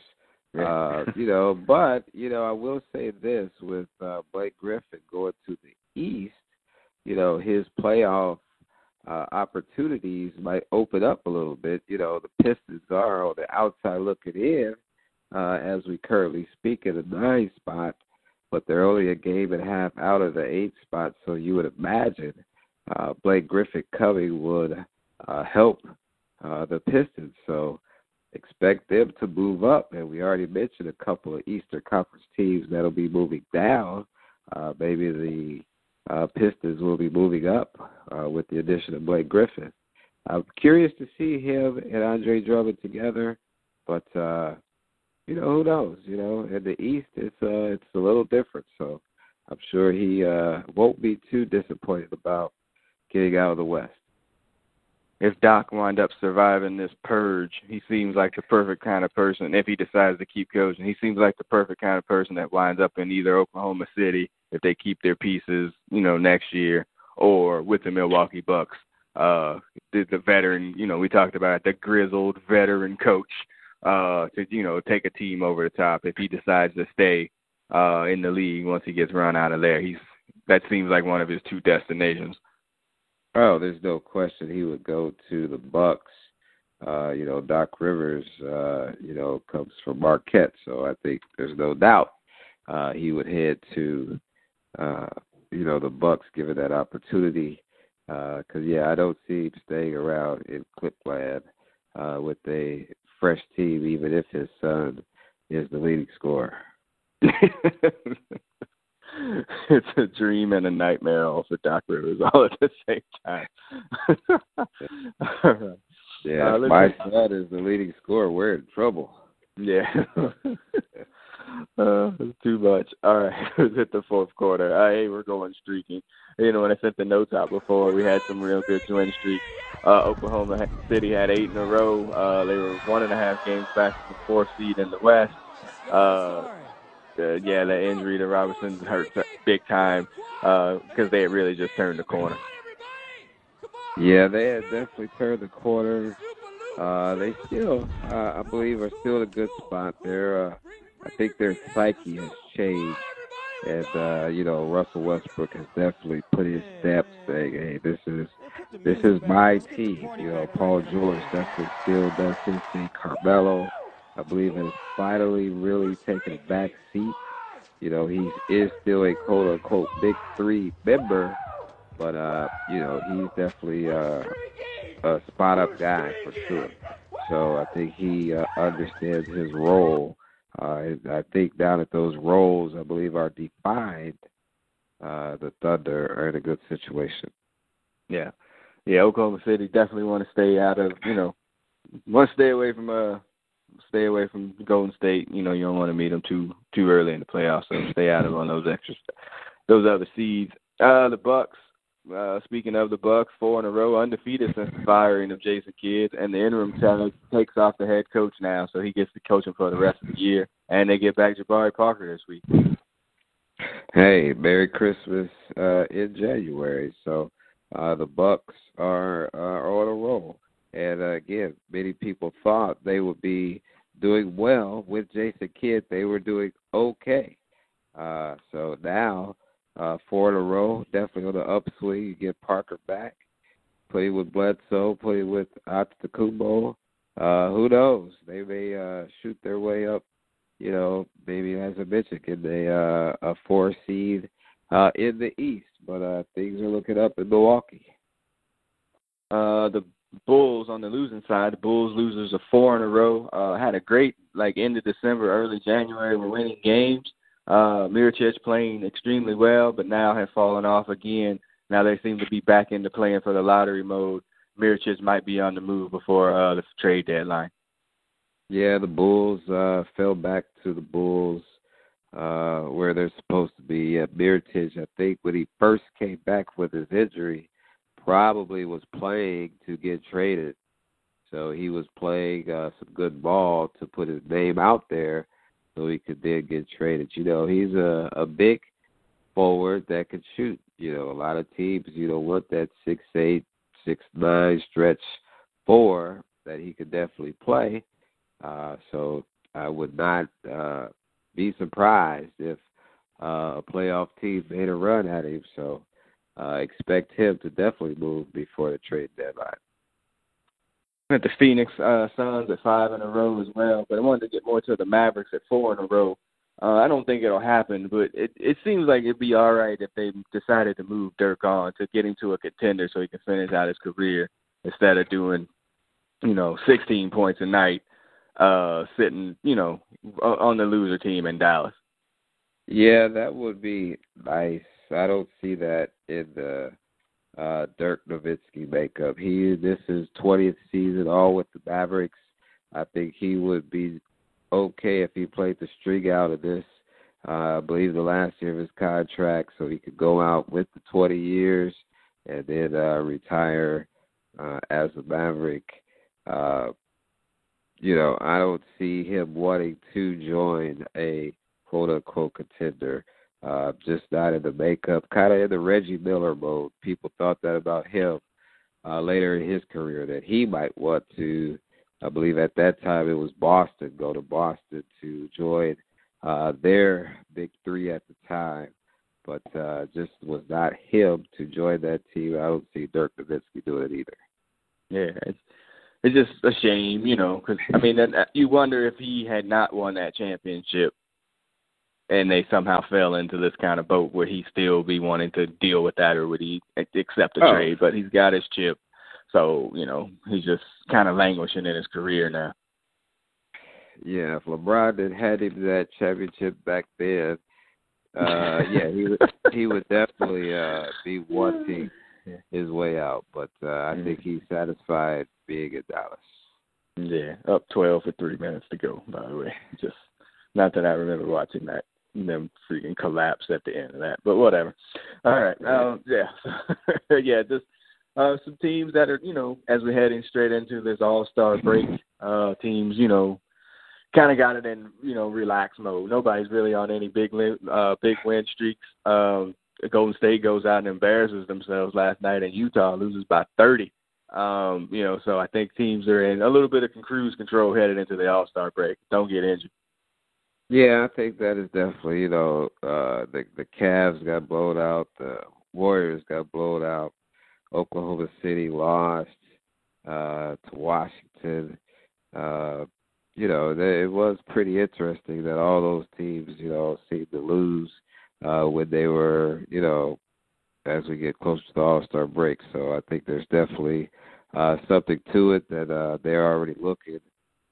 Uh, you know, but you know, I will say this with uh, Blake Griffin going to the East, you know, his playoff uh, opportunities might open up a little bit. You know, the Pistons are on the outside looking in uh, as we currently speak in a nine spot, but they're only a game and a half out of the eight spot. So you would imagine uh, Blake Griffin coming would uh, help uh, the Pistons. So expect them to move up. And we already mentioned a couple of Eastern Conference teams that'll be moving down. Uh, maybe the uh, Pistons will be moving up uh, with the addition of Blake Griffin. I'm curious to see him and Andre Drummond together, but uh, you know who knows? You know, in the East, it's uh, it's a little different. So I'm sure he uh, won't be too disappointed about getting out of the West if Doc wind up surviving this purge, he seems like the perfect kind of person. If he decides to keep coaching, he seems like the perfect kind of person that winds up in either Oklahoma City if they keep their pieces, you know, next year, or with the Milwaukee Bucks. Uh, the, the veteran, you know, we talked about the grizzled veteran coach uh, to you know take a team over the top if he decides to stay uh, in the league once he gets run out of there. He's that seems like one of his two destinations. Oh, there's no question he would go to the Bucks. Uh, you know, Doc Rivers, uh, you know, comes from Marquette, so I think there's no doubt uh, he would head to, uh, you know, the Bucks given that opportunity. Because uh, yeah, I don't see him staying around in Clipland uh, with a fresh team, even if his son is the leading scorer. it's a dream and a nightmare all for Doc Rivers all at the same time. right. Yeah, uh, my son is the leading scorer. We're in trouble. Yeah. uh, too much. All right, let's hit the fourth quarter. Uh, hey, we're going streaking. You know, when I sent the notes out before, we had some real good win streaks. Uh, Oklahoma City had eight in a row. Uh, they were one and a half games back from the fourth seed in the West. Uh, uh, yeah, the injury to Roberson hurt big time because uh, they had really just turned the corner. Yeah, they had definitely turned the corner. Uh, they still, uh, I believe, are still in a good spot. Their, uh, I think their psyche has changed, and uh, you know, Russell Westbrook has definitely put his steps, saying, "Hey, this is this is my team." You know, Paul George definitely still does his thing. Carmelo I believe has finally really taken a back seat. You know, he is still a quote unquote big three member, but uh, you know, he's definitely uh, a spot up guy for sure. So I think he uh, understands his role. Uh, I think now that those roles, I believe, are defined, uh, the Thunder are in a good situation. Yeah, yeah. Oklahoma City definitely want to stay out of, you know, want to stay away from uh stay away from Golden State. You know, you don't want to meet them too too early in the playoffs, so stay out of on those extra those other seeds. Uh, the Bucks. Uh, speaking of the Bucks, four in a row, undefeated since the firing of Jason Kidd, and the interim tag takes off the head coach now, so he gets to coaching for the rest of the year, and they get back Jabari Parker this week. Hey, Merry Christmas uh, in January. So uh, the Bucks are are on a roll. And uh, again, many people thought they would be doing well with Jason Kidd. They were doing okay. Uh, so now, uh, four in a row, definitely on the upswing. You get Parker back, play with Bledsoe, play with Antetokounmpo. Uh, who knows? They may uh, shoot their way up. You know, maybe as I mentioned, in the uh, a four seed uh, in the East. But uh, things are looking up in Milwaukee. Uh, the Bulls on the losing side. The Bulls losers of four in a row. Uh, had a great like end of December, early January. We're winning games. Uh, Mirotic playing extremely well, but now have fallen off again. Now they seem to be back into playing for the lottery mode. Mirotic might be on the move before uh, the trade deadline. Yeah, the Bulls uh, fell back to the Bulls uh, where they're supposed to be. Uh, I think, when he first came back with his injury, probably was playing to get traded. So he was playing uh, some good ball to put his name out there so he could then get traded. You know, he's a, a big forward that can shoot. You know, a lot of teams, you know, want that six eight, six nine stretch four that he could definitely play. Uh, so I would not uh, be surprised if uh, a playoff team made a run at him. So uh, expect him to definitely move before the trade deadline. At the Phoenix uh, Suns at five in a row as well, but I wanted to get more to the Mavericks at four in a row. Uh, I don't think it'll happen, but it it seems like it'd be all right if they decided to move Dirk on to get him to a contender so he can finish out his career instead of doing, you know, 16 points a night, uh, sitting, you know, on the loser team in Dallas. Yeah, that would be nice. I don't see that in the uh Dirk Nowitzki makeup. He this is twentieth season all with the Mavericks. I think he would be okay if he played the string out of this. Uh, I believe the last year of his contract, so he could go out with the 20 years and then uh, retire uh, as a Maverick. Uh, you know, I don't see him wanting to join a quote unquote contender. Uh, just not in the makeup, kind of in the Reggie Miller mode. People thought that about him uh, later in his career that he might want to I believe at that time it was Boston, go to Boston to join uh, their big three at the time, but uh, just was not him to join that team. I don't see Dirk Nowitzki doing it either. Yeah, it's it's just a shame, you know, because I mean, you wonder if he had not won that championship, and they somehow fell into this kind of boat, where he still be wanting to deal with that, or would he accept a oh. trade? But he's got his chip so, you know, he's just kind of languishing in his career now. Yeah, if LeBron had had him that championship back then, uh yeah, he would he would definitely uh be wanting his way out. But uh I think he's satisfied being in Dallas. Yeah, up twelve for three minutes to go, by the way. Just not that I remember watching that them freaking collapse at the end of that. But whatever. All right. Um yeah. yeah, just uh, some teams that are, you know, as we're heading straight into this All Star break, uh, teams, you know, kind of got it in, you know, relaxed mode. Nobody's really on any big, uh, big win streaks. Um, Golden State goes out and embarrasses themselves last night, and Utah loses by 30. Um, you know, so I think teams are in a little bit of cruise control headed into the All Star break. Don't get injured. Yeah, I think that is definitely, you know, uh the the Cavs got blown out, the Warriors got blown out. Oklahoma City lost uh, to Washington. Uh, you know, they, it was pretty interesting that all those teams, you know, seemed to lose uh, when they were, you know, as we get closer to the All Star break. So I think there's definitely uh, something to it that uh, they're already looking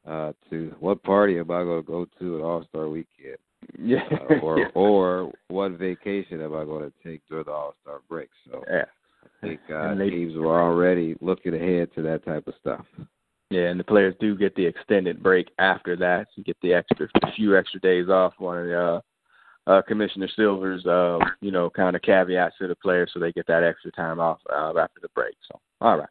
uh, to. What party am I going to go to at All Star Weekend? Yeah. Uh, or yeah. or what vacation am I going to take during the All Star break? So yeah. I think uh, they, teams were already looking ahead to that type of stuff. Yeah, and the players do get the extended break after that. So you get the extra few extra days off. One of the uh, uh, Commissioner Silver's, uh, you know, kind of caveats to the players, so they get that extra time off uh, after the break. So, all right.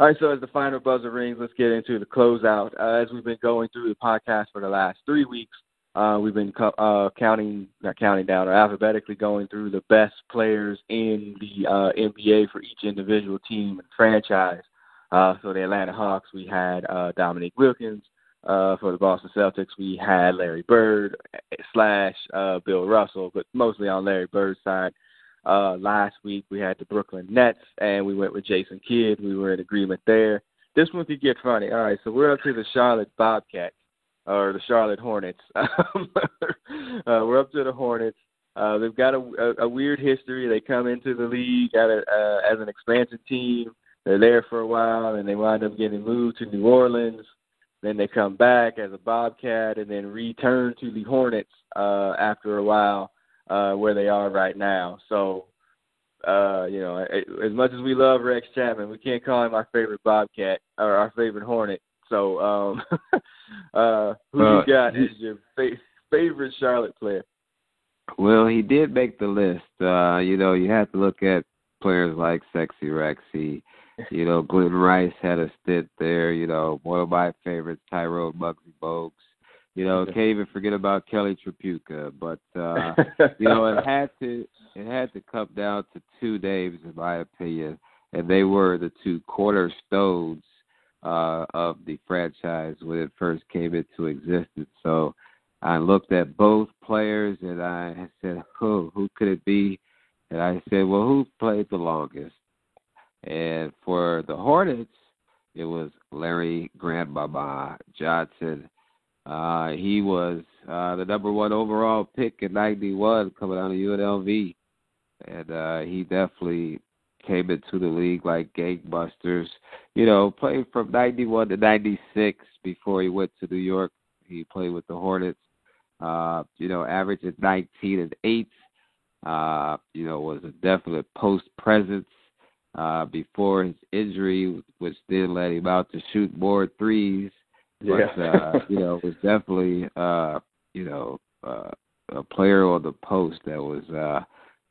All right, so as the final buzzer rings, let's get into the closeout. Uh, as we've been going through the podcast for the last three weeks, uh, we've been co- uh, counting, not counting down, or alphabetically going through the best players in the uh, NBA for each individual team and franchise. Uh, so the Atlanta Hawks, we had uh, Dominique Wilkins. Uh, for the Boston Celtics, we had Larry Bird slash uh, Bill Russell, but mostly on Larry Bird's side. Uh, last week we had the Brooklyn Nets, and we went with Jason Kidd. We were in agreement there. This one could get funny. All right, so we're up to the Charlotte Bobcats or the Charlotte Hornets. uh, we're up to the Hornets. Uh, they've got a, a, a weird history. They come into the league at a, uh, as an expansion team. They're there for a while, and they wind up getting moved to New Orleans. Then they come back as a Bobcat, and then return to the Hornets uh, after a while, uh, where they are right now. So, uh, you know, as much as we love Rex Chapman, we can't call him our favorite Bobcat or our favorite Hornet. So, um, uh, who uh, you got as your fa- favorite Charlotte player? Well, he did make the list. Uh, you know, you have to look at players like Sexy Rexy. You know, Glen Rice had a stint there. You know, one of my favorites, Tyrone Muggsy Bogues. You know, can't even forget about Kelly Tripucka. But uh, you know, it had to it had to come down to two names, in my opinion, and they were the two cornerstones uh, of the franchise when it first came into existence. So I looked at both players and I said, "Who? Who could it be?" And I said, "Well, who played the longest?" And for the Hornets, it was Larry Grandmama Johnson. Uh, he was uh, the number one overall pick in '91 coming out of UNLV, and uh, he definitely came into the league like gangbusters. You know, played from '91 to '96 before he went to New York. He played with the Hornets. Uh, you know, averaging 19 and 8. Uh, you know, was a definite post presence uh, before his injury, which then led him out to shoot more threes. But uh, you know, it was definitely uh, you know uh, a player on the post that was uh,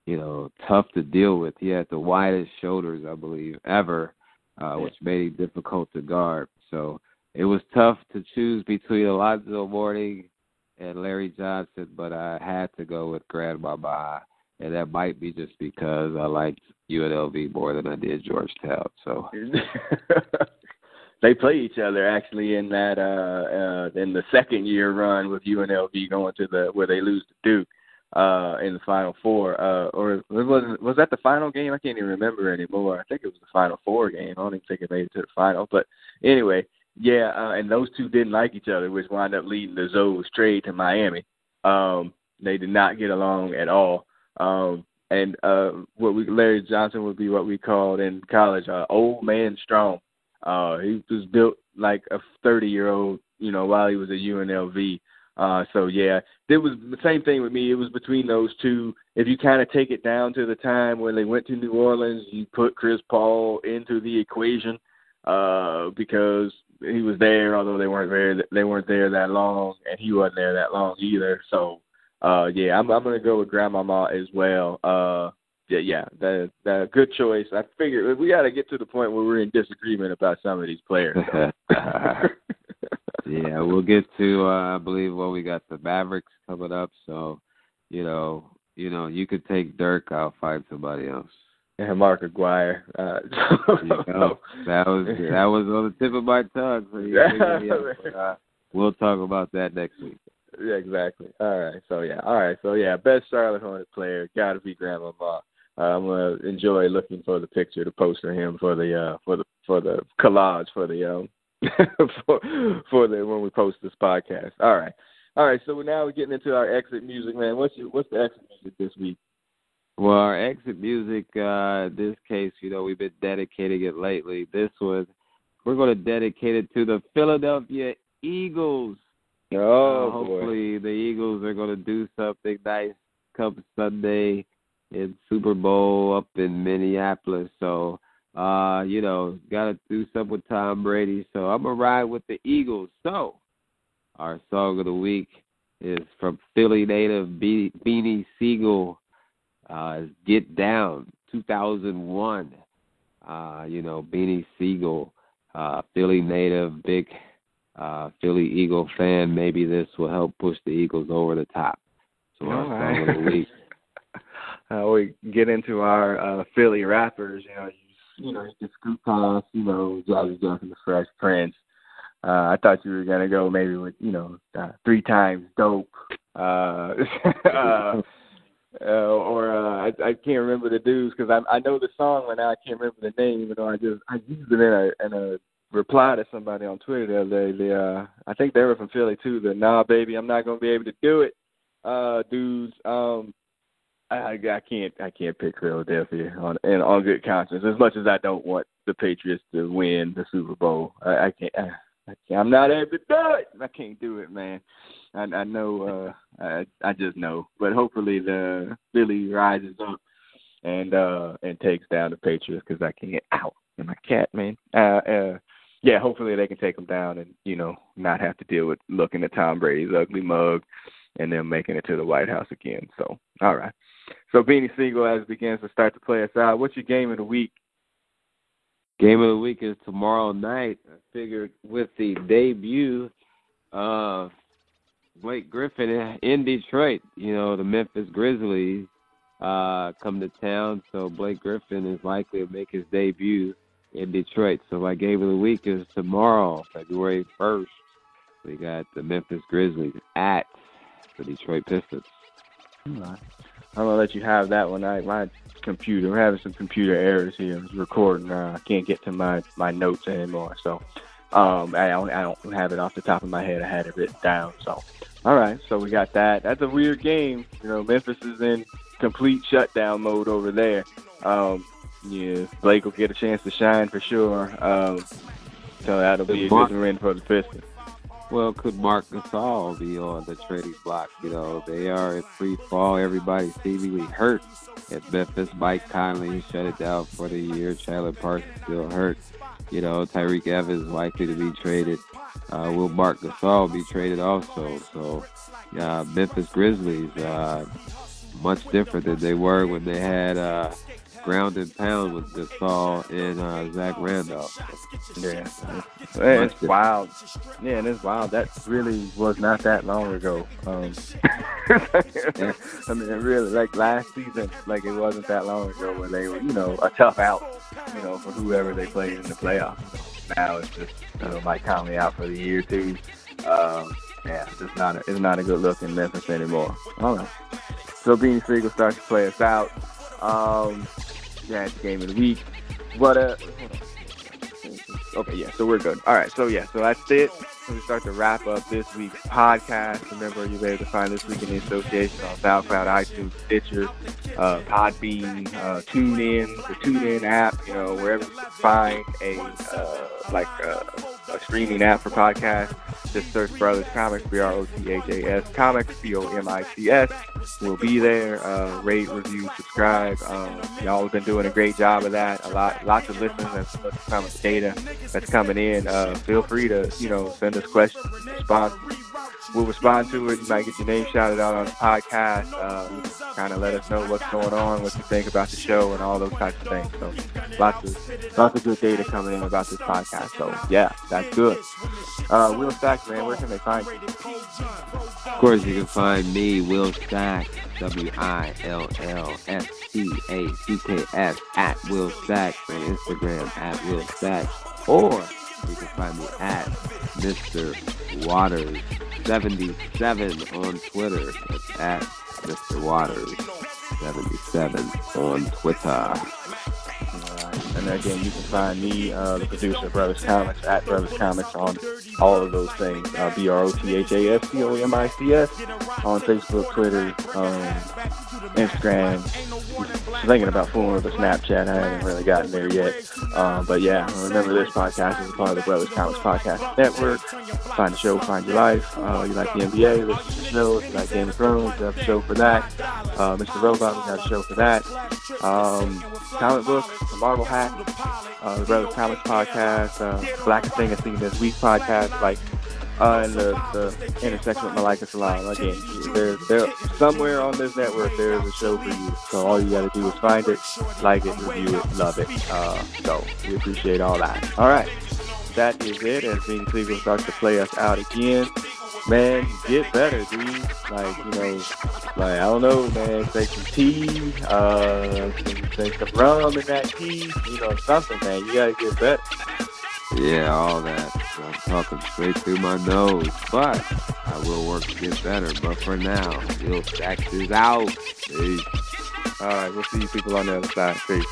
you know tough to deal with. He had the widest shoulders, I believe, ever, uh, which made him difficult to guard. So it was tough to choose between Alonzo Mourning and Larry Johnson, but I had to go with Grandmama and that might be just because I liked UNLV more than I did Georgetown. So they play each other actually in that uh uh in the second year run with UNLV going to the where they lose to Duke uh in the final four uh or was was that the final game? I can't even remember anymore. I think it was the final four game. I don't even think it made it to the final. But anyway yeah uh, and those two didn't like each other which wound up leading to Zo's trade to miami. Um they did not get along at all. Um, and uh, what we Larry Johnson would be what we called in college uh, old man strong. Uh, he was built like a 30 year old, you know, while he was at UNLV. Uh, so yeah, it was the same thing with me. It was between those two. If you kind of take it down to the time when they went to New Orleans, you put Chris Paul into the equation uh, because he was there, although they weren't very they weren't there that long, and he wasn't there that long either. So uh, yeah, I'm I'm gonna go with Grandmama as well. Uh, yeah, yeah, that that good choice. I figure we got to get to the point where we're in disagreement about some of these players. yeah, we'll get to uh, I believe well we got the Mavericks coming up, so you know, you know, you could take Dirk, I'll find somebody else. And Mark Aguirre. Uh, you know, that was that was on the tip of my tongue. So you but, uh, we'll talk about that next week. Yeah, exactly. All right. So yeah. All right. So yeah, best Charlotte Hornet player got to be Grandmama. Uh, I'm gonna enjoy looking for the picture to post for him for the uh for the for the collage for the um for for the when we post this podcast. All right. All right. So now we're getting into our exit music, man. What's your what's the exit music this week? Well, our exit music, uh, this case, you know, we've been dedicating it lately. This one, we're going to dedicate it to the Philadelphia Eagles. Oh, uh, hopefully boy. the Eagles are going to do something nice come Sunday in Super Bowl up in Minneapolis. So, uh, you know, got to do something with Tom Brady. So I'm going to ride with the Eagles. So, our song of the week is from Philly native Be- Beanie Sigel. Uh, Get Down, 2001. Uh, you know, Beanie Sigel, uh, Philly native, big uh, Philly Eagle fan, maybe this will help push the Eagles over the top. So our right. song of the week. uh, we get into our uh, Philly rappers. You know, you, you know, you Scoop Toss, you know, Jazzy Jeff and the Fresh Prince. Uh, I thought you were gonna go maybe with you know uh, three times dope, uh, uh, uh, or uh, I, I can't remember the dudes because I I know the song but now I can't remember the name even though I just I used it in a in a reply to somebody on Twitter the other day. They, uh, I think they were from Philly too. The nah, baby, I'm not gonna be able to do it, uh, dudes. Um, I, I can't, I can't pick Philadelphia on and on good conscience. As much as I don't want the Patriots to win the Super Bowl, I, I can't. I, I can't, I'm not able to do it. I can't do it, man. I, I know. uh I, I just know. But hopefully the Philly rises up and uh and takes down the Patriots because I can't. Out and my cat, man. Uh, uh yeah, hopefully they can take them down and you know not have to deal with looking at Tom Brady's ugly mug and then making it to the White House again. So, all right. So Beanie Sigel as begins to start to play us out. What's your game of the week? Game of the week is tomorrow night. I figured with the debut of Blake Griffin in Detroit, you know, the Memphis Grizzlies uh come to town, so Blake Griffin is likely to make his debut in Detroit. So my game of the week is tomorrow, February 1st. We got the Memphis Grizzlies at the Detroit Pistons. I'm gonna let you have that one. I my computer, we're having some computer errors here. It's recording. Uh, I can't get to my my notes anymore. So um, I don't I don't have it off the top of my head. I had it written down. So all right, so we got that. That's a weird game. You know, Memphis is in complete shutdown mode over there. Um, yeah, Blake will get a chance to shine for sure. Um, so that'll be a good win for the Pistons. Well, could Marc Gasol be on the trading block? You know, they are in free fall. Everybody's seemingly hurt at Memphis. Mike Conley shut it down for the year. Chandler Parsons still hurt. You know, Tyreke Evans likely to be traded. Uh, will Marc Gasol be traded also? So, uh, Memphis Grizzlies, uh, much different than they were when they had uh, ground and pound with Gasol and uh, Zach Randolph. Yeah, it's wild. Yeah, and it's wild. That really was not that long ago. Um, I mean, really, like last season, like it wasn't that long ago when they were, you know, a tough out, you know, for whoever they played in the playoffs. Now it's just, you know, Mike Conley out for the year too. Um, yeah, it's just not a, it's not a good look in Memphis anymore. All right. So Bean Sigel starts to play us out. Um, it's game of the week. What uh Okay, yeah, so we're good. All right, so yeah, so that's it. We start to wrap up this week's podcast. Remember, you'll be able to find This Week in the Association on SoundCloud, iTunes, Stitcher, uh, Podbean, uh, TuneIn, the TuneIn app, you know, wherever you find a, uh, like, uh, a streaming app for podcasts. Just search Brothas Comics, B R O T H A S Comics, C O M I C S. We'll be there. Uh, rate, review, subscribe. Um, y'all have been doing a great job of that. A lot, lots of listeners and lots of comic data that's coming in. Uh, feel free to, you know, send us questions, respond. We'll respond to it. You might get your name shouted out on the podcast. Uh, kind of let us know what's going on, what you think about the show, and all those types of things. So, lots of lots of good data coming in about this podcast. So, yeah, that's good. Uh, Will Stacks, man, where can they find you? Of course, you can find me, Will Stacks, W I L L S C A C K S, at Will Stacks on Instagram, at Will Stacks. Or you can find me at Mr. Waters 77 on Twitter. That's at Mr. Waters 77 on Twitter. And again, you can find me, uh, the producer of Brothas Comics, at Brothas Comics on all of those things. Uh, B R O T H A S C O M I C S on Facebook, Twitter, um, Instagram. I'm thinking about fooling with the Snapchat. I haven't really gotten there yet. Um, but yeah, remember this podcast is a part of the Brothas Comics Podcast Network. Find the show, find your life. Uh, you like the NBA, listen to the show. If you like Game of Thrones, we have a show for that. Uh, Mr. Robot, we got a show for that. Um, comic books, Marvel Hack, uh, the Brothas Comics Podcast, uh, Blackest Thing I've Seen This Week podcast, like uh, and the, the intersection with Malika Salam. Again, there, there, somewhere on this network there is a show for you. So all you got to do is find it, like it, review it, love it. Uh, so we appreciate all that. All right, that is it. As Bean Cleveland starts to play us out again. Man, get better, dude. Like, you know, like, I don't know, man. Take some tea, uh, take some rum in that tea, you know, something, man. You gotta get better. Yeah, all that. I'm talking straight through my nose, but I will work to get better. But for now, Stacks is out. Peace. All right, we'll see you people on the other side. Peace.